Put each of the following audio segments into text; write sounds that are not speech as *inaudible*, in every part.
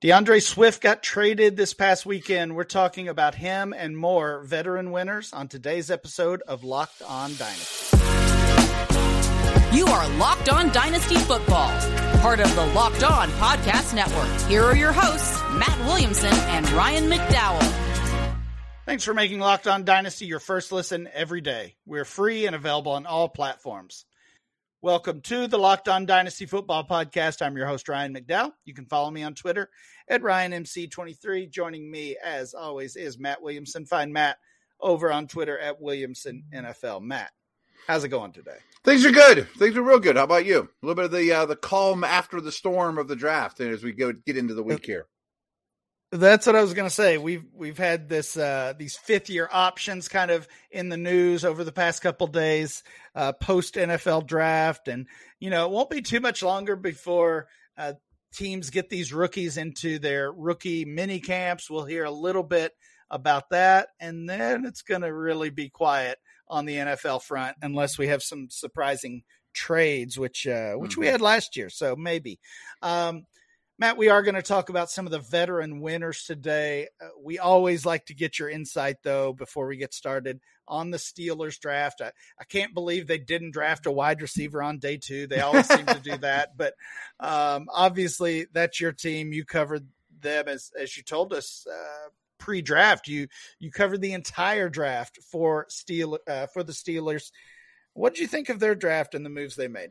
D'Andre Swift got traded this past weekend. We're talking about him and more veteran winners on today's episode of Locked On Dynasty. You are Locked On Dynasty Football, part of the Locked On Podcast Network. Here are your hosts, Matt Williamson and Ryan McDowell. Thanks for making Locked On Dynasty your first listen every day. We're free and available on all platforms. Welcome to the Locked On Dynasty Football Podcast. I'm your host, Ryan McDowell. You can follow me on Twitter at RyanMC23. Joining me, as always, is Matt Williamson. Find Matt over on Twitter at Williamson NFL. Matt, how's it going today? Things are good. Things are real good. How about you? A little bit of the uh, the calm after the storm of the draft and as we go get into the week here. That's what I was going to say. We've we've had this uh, these fifth year options kind of in the news over the past couple days, uh, post NFL draft, and you know it won't be too much longer before uh, teams get these rookies into their rookie mini camps. We'll hear a little bit about that, and then it's going to really be quiet on the NFL front unless we have some surprising trades, which uh, which mm-hmm. we had last year. So maybe. Um, Matt, we are going to talk about some of the veteran winners today. Uh, we always like to get your insight, though, before we get started on the Steelers draft. I, I can't believe they didn't draft a wide receiver on day two. They always seem to do that. *laughs* But um, obviously, that's your team. You covered them as, as you told us. Uh, pre-draft you you covered the entire draft for steel uh, for the Steelers what did you think of their draft and the moves they made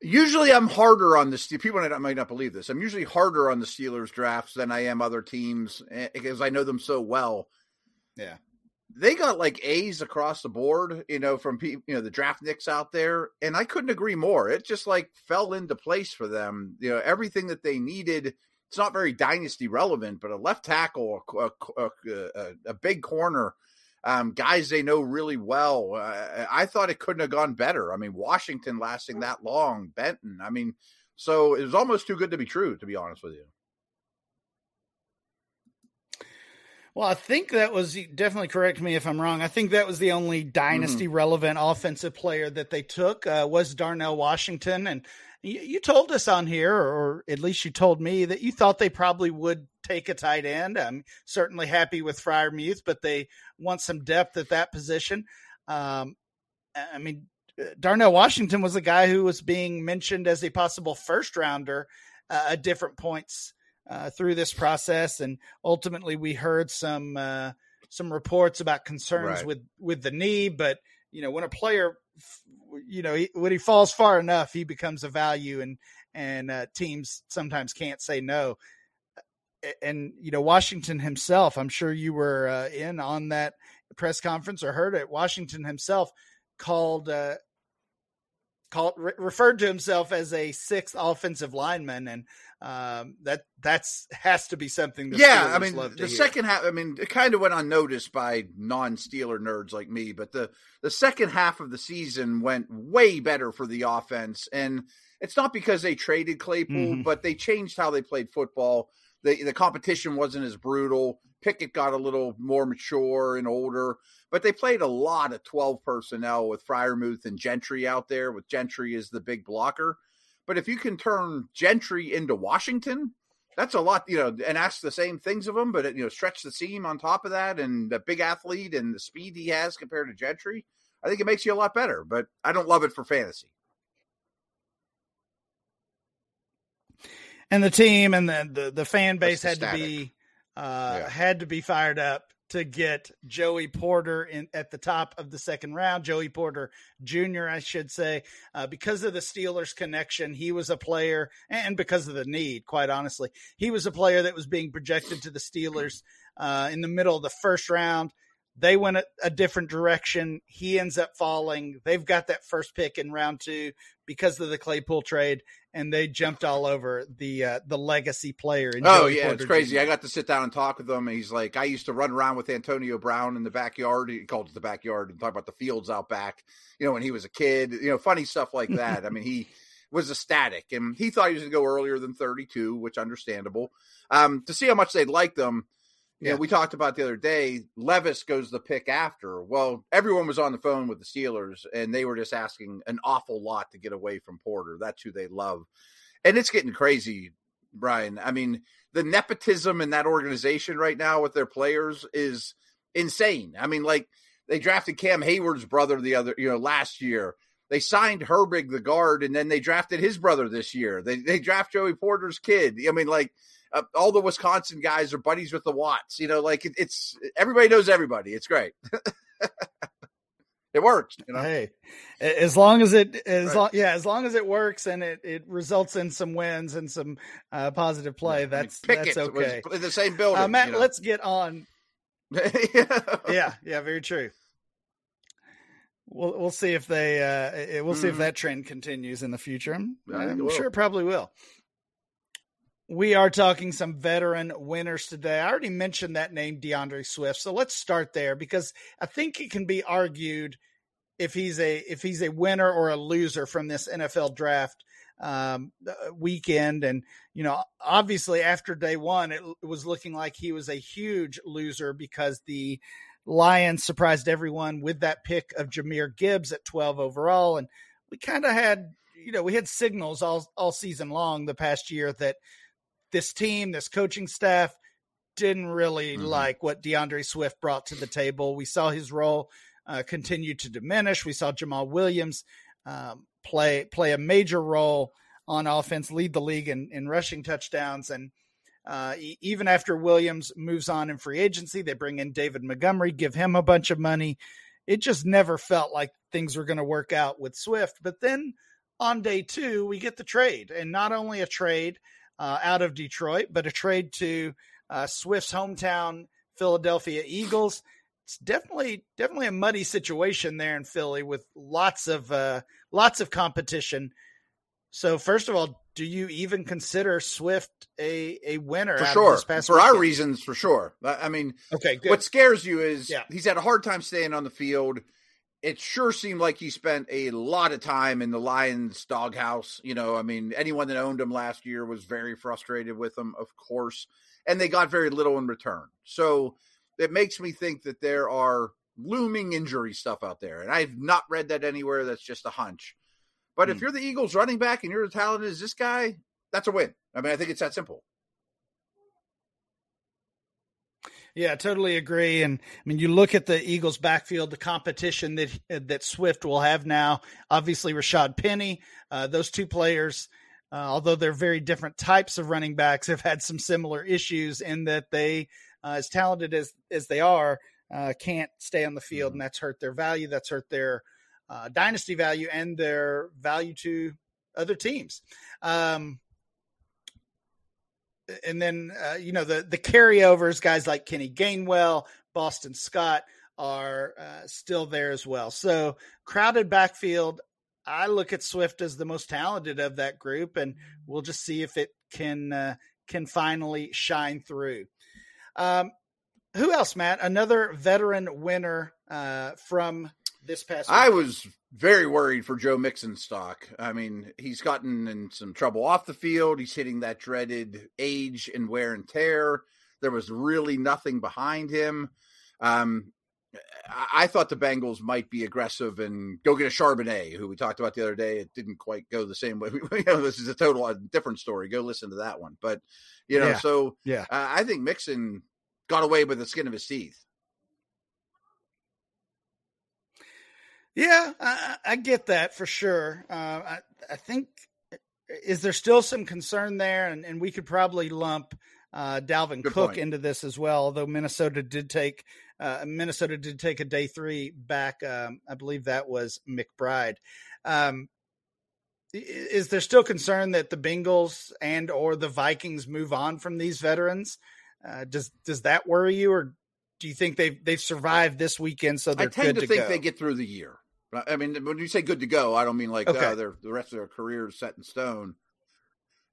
Usually, I'm harder on the people might not believe this. I'm usually harder on the Steelers drafts than I am other teams eh, because I know them so well. Yeah, they got like A's across the board, you know, from people, you know, the draft nicks out there, and I couldn't agree more. It just like fell into place for them. You know, everything that they needed. It's not very dynasty relevant, but a left tackle, a, a, a, a big corner um, guys they know really well. Uh, I thought it couldn't have gone better. I mean, Washington lasting that long, Benton. I mean, so it was almost too good to be true, to be honest with you. Well, I think that was definitely correct me if I'm wrong. I think that was the only dynasty mm-hmm. relevant offensive player that they took uh, was Darnell Washington, and you, told us on here, or at least you told me that you thought they probably would take a tight end. I'm certainly happy with Freiermuth, but they want some depth at that position. Um, I mean, Darnell Washington was a guy who was being mentioned as a possible first rounder uh, at different points uh, through this process, and ultimately we heard some uh, some reports about concerns right. with with the knee. But you know, when a player you know, he, when he falls far enough, he becomes a value, and and uh, teams sometimes can't say no. And you know, Washington himself, I'm sure you were uh, in on that press conference or heard it. Washington himself called uh, called re- referred to himself as a sixth offensive lineman, and um, that that's *laughs* has to be something. yeah, I mean, the hear. second half. I mean, it kind of went unnoticed by non-Steeler nerds like me, but the the second half of the season went way better for the offense, and it's not because they traded Claypool, mm-hmm. but they changed how they played football. The the competition wasn't as brutal. Pickett got a little more mature and older, but they played a lot of 12 personnel with Freiermuth and Gentry out there, with Gentry as the big blocker. But if you can turn Gentry into Washington, that's a lot, you know, and ask the same things of him, but, you know, stretch the seam on top of that and the big athlete and the speed he has compared to Gentry, I think it makes you a lot better, but I don't love it for fantasy. And the team and the, the, the fan base had to be uh, yeah. had to be fired up to get Joey Porter in at the top of the second round. Joey Porter Jr., I should say, uh, because of the Steelers connection, he was a player, and because of the need, quite honestly, he was a player that was being projected to the Steelers uh, in the middle of the first round. They went a, a, different direction. He ends up falling. They've got that first pick in round two because of the Claypool trade, and they jumped all over the uh, the legacy player. oh Joey yeah, Porter it's crazy. Jr. I got to sit down and talk with him. He's like, I used to run around with Antonio Brown in the backyard. He called it the backyard and talk about the fields out back. You know, when he was a kid. You know, funny stuff like *laughs* that. I mean, he was ecstatic, and he thought he was going to go earlier than 32, which understandable. Um, to see how much they liked them yeah, we talked about the other day. Levis goes the pick after. Well, everyone was on the phone with the Steelers, and they were just asking an awful lot to get away from Porter. That's who they love, and it's getting crazy. Ryan. I mean, the nepotism in that organization right now with their players is insane. I mean, like they drafted Cam Hayward's brother the other, you know, last year. They signed Herbig the guard, and then they drafted his brother this year. They they draft Joey Porter's kid. I mean, like uh, all the Wisconsin guys are buddies with the Watts. You know, like it, it's everybody knows everybody. It's great. *laughs* it works. You know? Hey, as long as it as right. long, yeah, as long as it works and it, it results in some wins and some uh, positive play, yeah, that's I mean, that's okay. in the same building, uh, Matt. You know? Let's get on. *laughs* yeah, yeah, very true. We'll we'll see if they uh, we'll mm-hmm. see if mm-hmm. that trend continues in the future. I'm, I'm sure it probably will. We are talking some veteran winners today. I already mentioned that name, D'Andre Swift. So let's start there because I think it can be argued if he's a if he's a winner or a loser from this NFL draft um, uh, weekend. And you know, obviously after day one, it, it was looking like he was a huge loser because the Lions surprised everyone with that pick of Jahmyr Gibbs at 12 overall, and we kind of had you know we had signals all all season long the past year that this team, this coaching staff didn't really mm-hmm. like what D'Andre Swift brought to the table. We saw his role uh, continue to diminish. We saw Jamaal Williams um, play play a major role on offense, lead the league in, in rushing touchdowns, and uh, even after Williams moves on in free agency, they bring in David Montgomery, give him a bunch of money. It just never felt like things were going to work out with Swift. But then on day two, we get the trade, and not only a trade uh, out of Detroit, but a trade to uh, Swift's hometown, Philadelphia Eagles. It's definitely definitely a muddy situation there in Philly with lots of uh, lots of competition. So first of all, do you even consider Swift a a winner? For sure, for weekend? our reasons, for sure. I mean, okay, good. what scares you is yeah. he's had a hard time staying on the field it sure seemed like he spent a lot of time in the Lions doghouse. You know, I mean, anyone that owned him last year was very frustrated with him, of course, and they got very little in return. So it makes me think that there are looming injury stuff out there. And I've not read that anywhere. That's just a hunch. But if hmm. you're the Eagles running back and you're as talented as this guy, that's a win. I mean, I think it's that simple. Yeah, I totally agree. And I mean, you look at the Eagles' backfield, the competition that that Swift will have now. Obviously, Rashaad Penny. Uh, those two players, uh, although they're very different types of running backs, have had some similar issues in that they, uh, as talented as as they are, uh, can't stay on the field, mm-hmm. and that's hurt their value. That's hurt their uh, dynasty value and their value to other teams. Um, and then uh, you know the the carryovers, guys like Kenny Gainwell, Boston Scott are uh, still there as well. So crowded backfield. I look at Swift as the most talented of that group, and we'll just see if it can uh, can finally shine through. Um, who else, Matt? Another veteran winner uh, from this past. I was very worried for Joe Mixon's stock. I mean, he's gotten in some trouble off the field. He's hitting that dreaded age and wear and tear. There was really nothing behind him. Um, I thought the Bengals might be aggressive and go get a Charbonnet, who we talked about the other day. It didn't quite go the same way. *laughs* you know, this is a total a different story. Go listen to that one. But you know, yeah. so yeah, uh, I think Mixon got away with the skin of his teeth. Yeah, I, I get that for sure. Uh, I, I think is there still some concern there, and, and we could probably lump uh, Dalvin Good Cook point. into this as well. Although Minnesota did take uh, Minnesota did take a day three back. Um, I believe that was McBride. Um, is there still concern that the Bengals and or the Vikings move on from these veterans? Uh, does does that worry you, or do you think they've they've survived this weekend? So they're I tend to, to think go? they get through the year. I mean, when you say good to go, I don't mean like okay. uh, their the rest of their career is set in stone.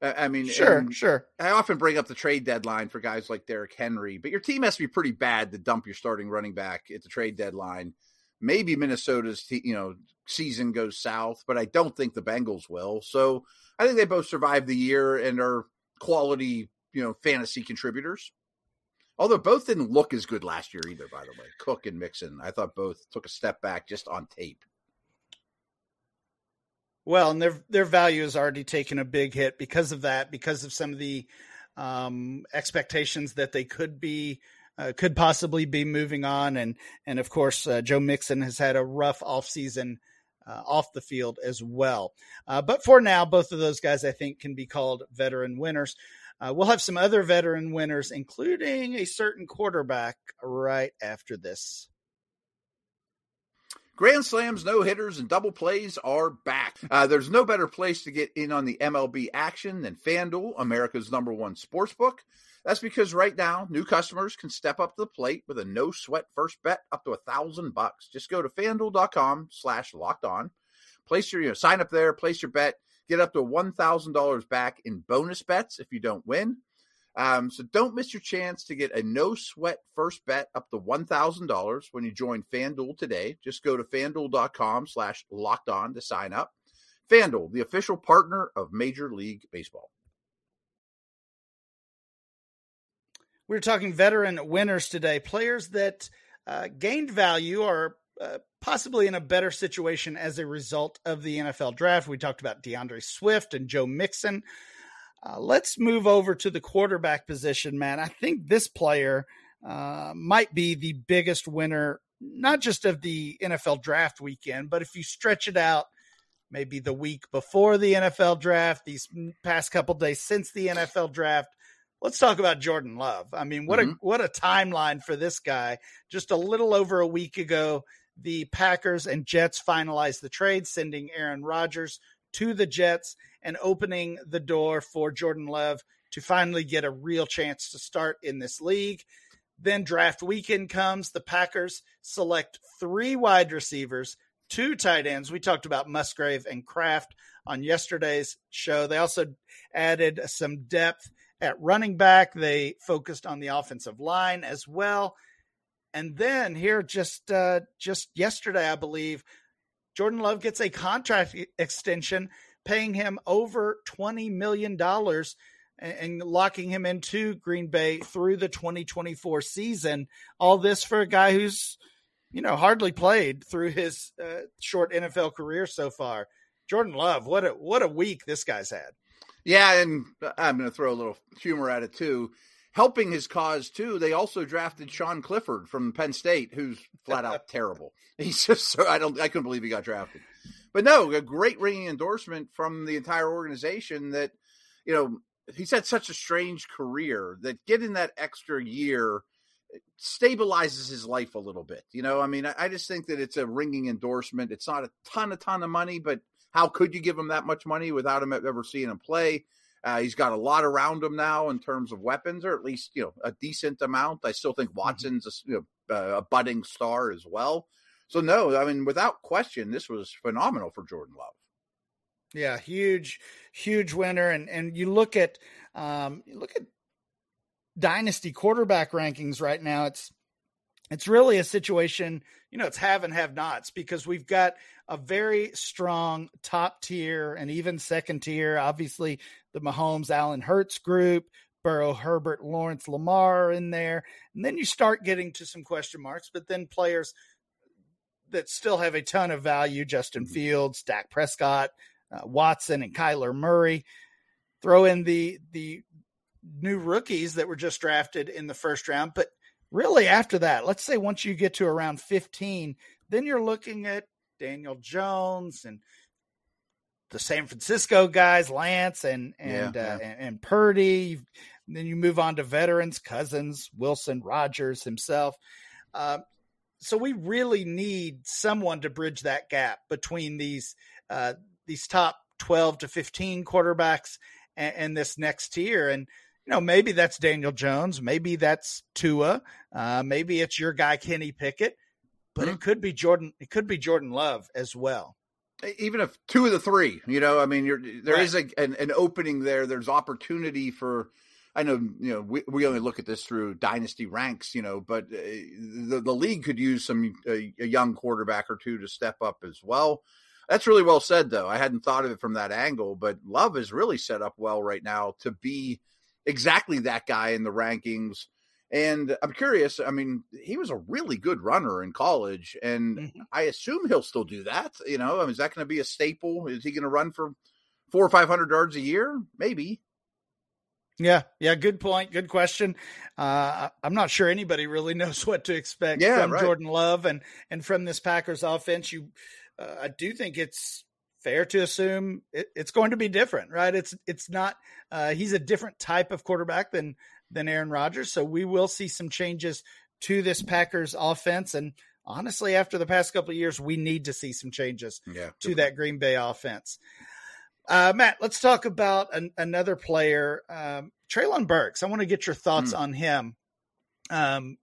I, I mean, sure, sure. I often bring up the trade deadline for guys like Derrick Henry, but your team has to be pretty bad to dump your starting running back at the trade deadline. Maybe Minnesota's you know season goes south, but I don't think the Bengals will. So I think they both survive the year and are quality you know fantasy contributors. Although both didn't look as good last year either, by the way. Cook and Mixon, I thought both took a step back just on tape. Well, and their their value has already taken a big hit because of that, because of some of the um, expectations that they could be uh, could possibly be moving on, and and of course uh, Joe Mixon has had a rough offseason uh, off the field as well. Uh, but for now, both of those guys I think can be called veteran winners. Uh, we'll have some other veteran winners, including a certain quarterback, right after this. Grand slams, no hitters, and double plays are back. Uh, there's no better place to get in on the MLB action than FanDuel, America's number one sports book. That's because right now, new customers can step up to the plate with a no sweat first bet up to a thousand bucks. Just go to fanduel.com slash locked on. Place your, you know, sign up there, place your bet, get up to $1,000 back in bonus bets if you don't win. Um, so don't miss your chance to get a no sweat first bet up to $1,000 when you join FanDuel today. Just go to fanduel.com slash locked on to sign up. FanDuel, the official partner of Major League Baseball. We're talking veteran winners today, players that uh, gained value or uh, possibly in a better situation as a result of the NFL draft. We talked about D'Andre Swift and Joe Mixon. Uh, let's move over to the quarterback position, man. I think this player uh, might be the biggest winner, not just of the NFL draft weekend, but if you stretch it out, maybe the week before the NFL draft, these past couple days since the NFL draft. Let's talk about Jordan Love. I mean, what mm-hmm. a what a timeline for this guy. Just a little over a week ago, the Packers and Jets finalized the trade, sending Aaron Rodgers to the Jets and opening the door for Jordan Love to finally get a real chance to start in this league. Then draft weekend comes. The Packers select three wide receivers, two tight ends. We talked about Musgrave and Kraft on yesterday's show. They also added some depth at running back. They focused on the offensive line as well. And then here, just uh, just yesterday, I believe, Jordan Love gets a contract extension paying him over $20 million and locking him into Green Bay through the 2024 season. All this for a guy who's, you know, hardly played through his uh, short NFL career so far. Jordan Love, what a what a week this guy's had. Yeah, and I'm going to throw a little humor at it too. Helping his cause too, they also drafted Sean Clifford from Penn State, who's flat out *laughs* terrible. He's just so I don't I couldn't believe he got drafted. But no, a great ringing endorsement from the entire organization that, you know, he's had such a strange career that getting that extra year stabilizes his life a little bit. You know, I mean, I, I, just think that it's a ringing endorsement. It's not a ton, a ton of money, but how could you give him that much money without him ever seeing him play? Uh, he's got a lot around him now in terms of weapons, or at least you know a decent amount. I still think mm-hmm. Watson's a, you know, a budding star as well. So no, I mean, without question, this was phenomenal for Jordan Love. Yeah, huge, huge winner. And and you look at um, you look at dynasty quarterback rankings right now. It's it's really a situation, you know, it's have and have nots because we've got a very strong top tier and even second tier. Obviously, the Mahomes, Allen Hurts group, Burrow, Herbert, Lawrence, Lamar in there. And then you start getting to some question marks, but then players that still have a ton of value Justin mm-hmm. Fields, Dak Prescott, uh, Watson, and Kyler Murray. Throw in the the new rookies that were just drafted in the first round. But really, after that, let's say once you get to around 15, then you're looking at Daniel Jones and the San Francisco guys, Lance and and yeah, uh, yeah. and, and, Purdy. then you move on to veterans, Cousins, Wilson, Rodgers himself. Uh, so we really need someone to bridge that gap between these uh, these top 12 to 15 quarterbacks and, and, this next tier and you know maybe that's Daniel Jones maybe that's Tua uh, maybe it's your guy Kenny Pickett but mm-hmm. it could be Jordan it could be Jordan Love as well even if two of the three you know I mean there right. is a, an, an opening there there's opportunity for I know you know we, we only look at this through dynasty ranks, you know, but uh, the the league could use some a, a, young quarterback or two to step up as well. That's really well said, though. I hadn't thought of it from that angle, but Love is really set up well right now to be exactly that guy in the rankings. And I'm curious. I mean, he was a really good runner in college, and mm-hmm. I assume he'll still do that. You know, I mean, is that going to be a staple? Is he going to run for four or five hundred yards a year? Maybe. Yeah, yeah, good point. Good question. Uh, I'm not sure anybody really *laughs* knows what to expect yeah, from right. Jordan Love and and from this Packers offense. You, uh, I do think it's fair to assume it, it's going to be different, right? It's it's not. Uh, he's a different type of quarterback than than Aaron Rodgers, so we will see some changes to this Packers offense. And honestly, after the past couple of years, we need to see some changes yeah, to that Green Bay offense. Uh, Matt, let's talk about an, another player, um, Treylon Burks. I want to get your thoughts mm. on him. Um,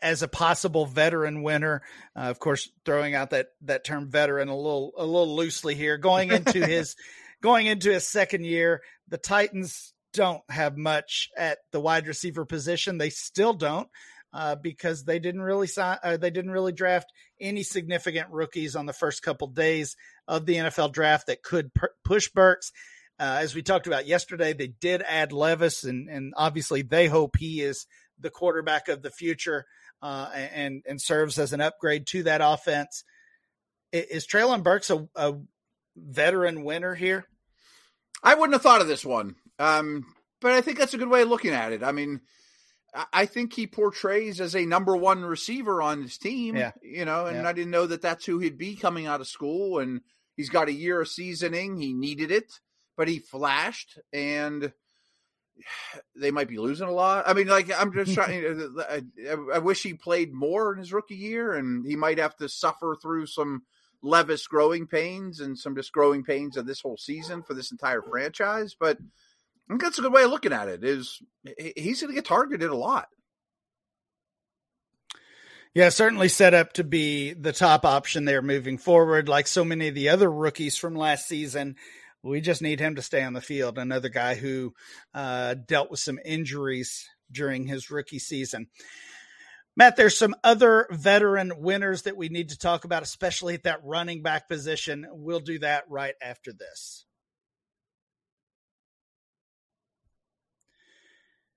as a possible veteran winner. Uh, of course, throwing out that that term veteran a little a little loosely here. Going into *laughs* his going into his second year, the Titans don't have much at the wide receiver position. They still don't. Uh, because they didn't really sign, uh, they didn't really draft any significant rookies on the first couple days of the NFL draft that could push Burks. Uh, as we talked about yesterday, they did add Levis, and, and obviously they hope he is the quarterback of the future uh, and and serves as an upgrade to that offense. Is Treylon Burks a, a veteran winner here? I wouldn't have thought of this one, um, but I think that's a good way of looking at it. I mean, I think he portrays as a number one receiver on his team. Yeah. You know, and yeah. I didn't know that that's who he'd be coming out of school. And he's got a year of seasoning. He needed it, but he flashed, and *sighs* they might be losing a lot. I mean, like I'm just *laughs* trying. Uh, I, I, wish he played more in his rookie year, and he might have to suffer through some Levis growing pains and some just growing pains of this whole season for this entire franchise. But I think that's a good way of looking at it. Is he's going to get targeted a lot. Yeah, certainly set up to be the top option there moving forward. Like so many of the other rookies from last season, we just need him to stay on the field. Another guy who uh, dealt with some injuries during his rookie season. Matt, there's some other veteran winners that we need to talk about, especially at that running back position. We'll do that right after this.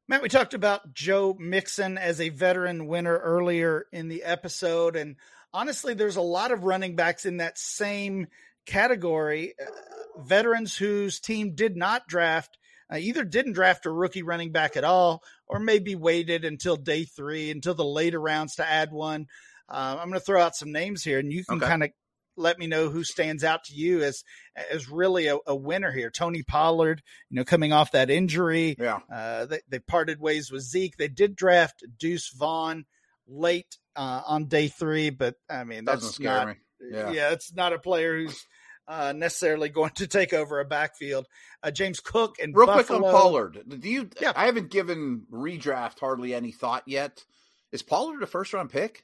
Matt, we talked about Joe Mixon as a veteran winner earlier in the episode. And honestly, there's a lot of running backs in that same category, uh, veterans whose team did not draft, uh, either didn't draft a rookie running back at all, or maybe waited until day three, until the later rounds to add one. Uh, I'm going to throw out some names here, and you can okay. kind of let me know who stands out to you as as really a, a, winner here. Tony Pollard, you know, coming off that injury, yeah, uh, they, they, parted ways with Zeke. They did draft Deuce Vaughn late uh, on day three, but I mean that's not. Me. Yeah. yeah, it's not a player who's uh, necessarily going to take over a backfield. Uh, James Cook and real Buffalo. quick on Pollard. Do you? Yeah. I haven't given redraft hardly any thought yet. Is Pollard a first round pick?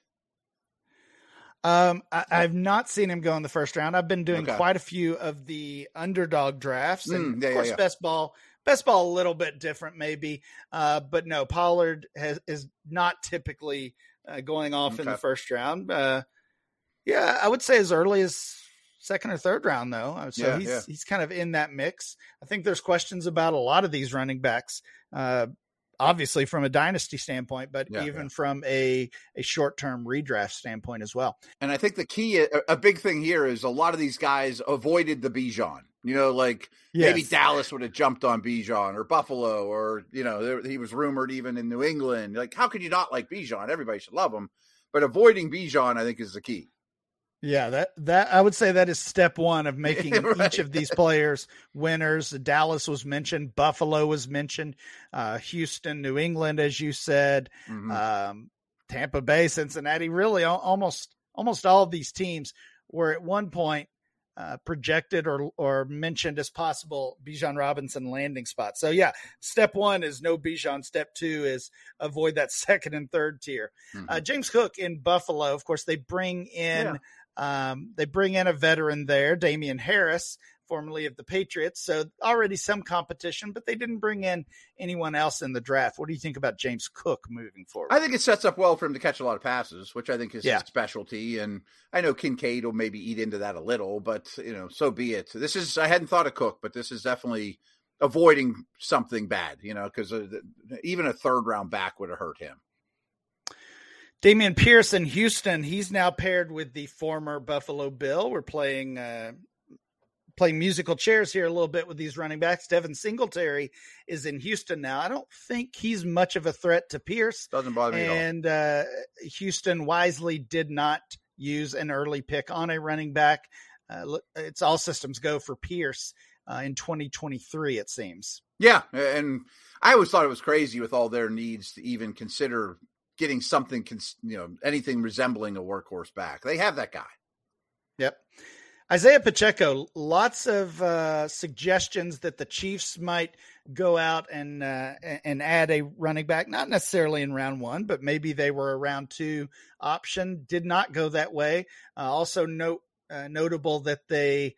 Um, I, have not seen him go in the first round. I've been doing okay. quite a few of the underdog drafts, and mm, yeah, of course, yeah, yeah. best ball, best ball, a little bit different, maybe. Uh, but no, Pollard has is not typically uh, going off okay. in the first round. Uh, yeah, I would say as early as second or third round though. Uh, so yeah, he's yeah. he's kind of in that mix. I think there's questions about a lot of these running backs. Uh, obviously from a dynasty standpoint, but yeah, even from a a short term redraft standpoint as well. And I think the key, a, a, big thing here, is a lot of these guys avoided the Bijan. You know, like yes. maybe Dallas would have jumped on Bijan or Buffalo, or you know, there, he was rumored even in New England. Like, how could you not like Bijan? Everybody should love him, but avoiding Bijan, I think, is the key. Yeah, that that I would say that is step one of making *laughs* right. each of these players winners. Dallas was mentioned, Buffalo was mentioned, uh, Houston, New England, as you said, mm-hmm. um, Tampa Bay, Cincinnati. Really, almost almost all of these teams were at one point uh, projected or or mentioned as possible Bijan Robinson landing spot. So yeah, step one is no Bijan. Step two is avoid that *laughs* second and third tier. Mm-hmm. Uh, James Cook in Buffalo, of course, they bring in. Um, they bring in a veteran there, Damien Harris, formerly of the Patriots. So already some competition, but they didn't bring in anyone else in the draft. What do you think about James Cook moving forward? I think it sets up well for him to catch a lot of passes, which I think is yeah. his specialty. And I know Kincaid will maybe eat into that a little, but you know, so be it. This is I hadn't thought of Cook, but this is definitely avoiding something bad, you know, because uh, even a third round back would have hurt him. Dameon Pierce in Houston, he's now paired with the former Buffalo Bill. We're playing uh, playing musical chairs here a little bit with these running backs. Devin Singletary is in Houston now. I don't think he's much of a threat to Pierce. Doesn't bother me at all. and, uh, Houston wisely did not use an early pick on a running back. Uh, it's all systems go for Pierce uh, in 2023, it seems. Yeah. And I always thought it was crazy with all their needs to even consider getting something, you know, anything resembling a workhorse back. They have that guy. Yep. Isaiah Pacheco, lots of uh, suggestions that the Chiefs might go out and uh, and add a running back, not necessarily in round one, but maybe they were a round two option. Did not go that way. Uh, also, note uh, notable that they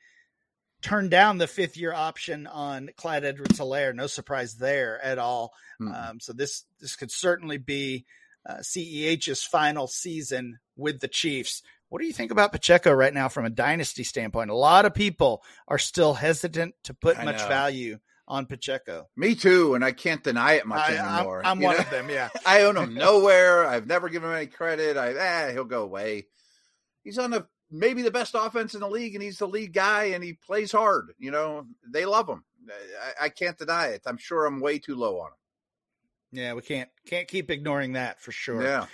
turned down the fifth year option on Clyde Edwards Helaire. No surprise there at all. Mm-hmm. Um, so this this could certainly be uh, CEH's final season with the Chiefs. What do you think about Pacheco right now from a dynasty standpoint? A lot of people are still hesitant to put I much know. value on Pacheco. Me too, and I can't deny it much I, anymore. I'm, I'm one know? of them. Yeah, *laughs* I own him *laughs* nowhere. I've never given him any credit. I eh, he'll go away. He's on the maybe the best offense in the league, and he's the lead guy, and he plays hard. You know, they love him. I, I can't deny it. I'm sure I'm way too low on him. Yeah, we can't can't keep ignoring that for sure. Yeah.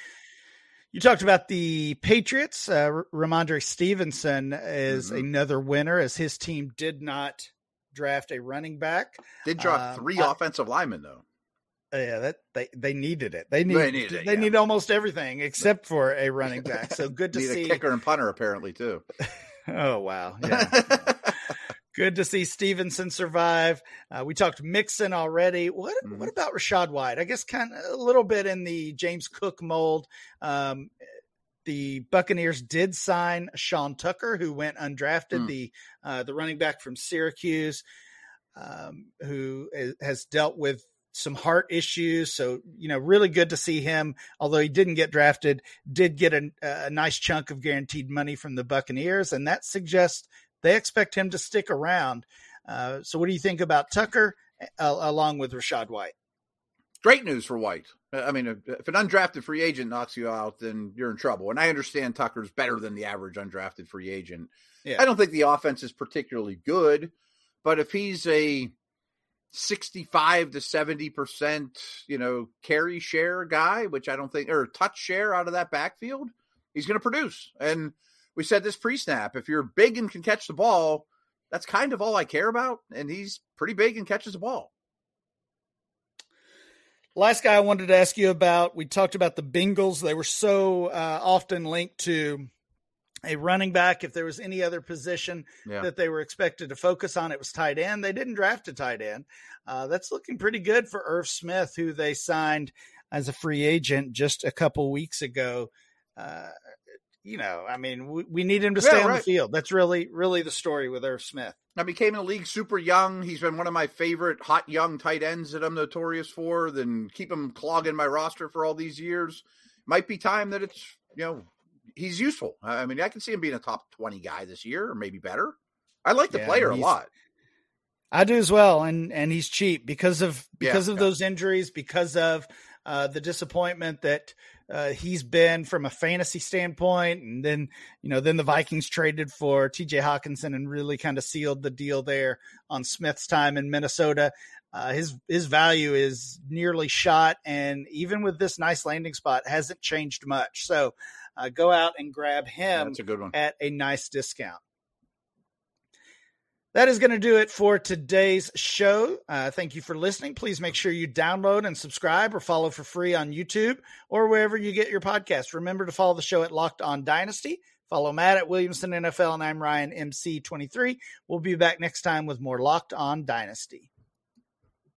You talked about the Patriots. Uh, Rhamondre Stevenson is mm-hmm. another winner as his team did not draft a running back. Did draft uh, three uh, offensive linemen though. Yeah, that they they needed it. They need they, needed it, they yeah. need almost everything except for a running back. So good *laughs* to see a kicker and punter apparently too. *laughs* oh wow, yeah. *laughs* Good to see Stevenson survive. Uh, we talked Mixon already. What mm-hmm. what about Rachaad White? I guess kind of a little bit in the James Cook mold. Um, the Buccaneers did sign Sean Tucker, who went undrafted, mm. the uh, the running back from Syracuse, um, who has dealt with some heart issues. So you know, really good to see him. Although he didn't get drafted, did get a, a nice chunk of guaranteed money from the Buccaneers, and that suggests they expect him to stick around. Uh, so, what do you think about Tucker uh, along with Rachaad White? Great news for White. I mean, if an undrafted free agent knocks you out, then you're in trouble. And I understand Tucker's better than the average undrafted free agent. Yeah. I don't think the offense is particularly good, but if he's a 65 to 70%, you know, carry share guy, which I don't think, or touch share out of that backfield, he's going to produce. And we said this pre snap. If you're big and can catch the ball, that's kind of all I care about. And he's pretty big and catches the ball. Last guy I wanted to ask you about, we talked about the Bengals. They were so uh, often linked to a running back. If there was any other position yeah. that they were expected to focus on, it was tight end. They didn't draft a tight end. Uh, that's looking pretty good for Irv Smith, who they signed as a free agent just a couple weeks ago. Uh, you know, I mean, we, we need him to stay yeah, on the field. That's really, really the story with Irv Smith. I became in the league super young. He's been one of my favorite hot young tight ends that I'm notorious for. Then keep him clogging my roster for all these years. Might be time that it's you know he's useful. I mean, I can see him being a top twenty guy this year, or maybe better. I like the yeah, player a lot. I do as well, and and he's cheap because of because yeah, of those injuries, because of uh, the disappointment that uh, he's been from a fantasy standpoint. And then, you know, then the Vikings traded for TJ Hockenson and really kind of sealed the deal there on Smith's time in Minnesota. Uh, his his value is nearly shot, and even with this nice landing spot, hasn't changed much. So, uh, go out and grab him. That's a good one at a nice discount. That is going to do it for today's show. Uh, thank you for listening. Please make sure you download and subscribe or follow for free on YouTube or wherever you get your podcast. Remember to follow the show at Locked On Dynasty. Follow Matt at Williamson NFL, and I'm Ryan MC23. We'll be back next time with more Locked On Dynasty.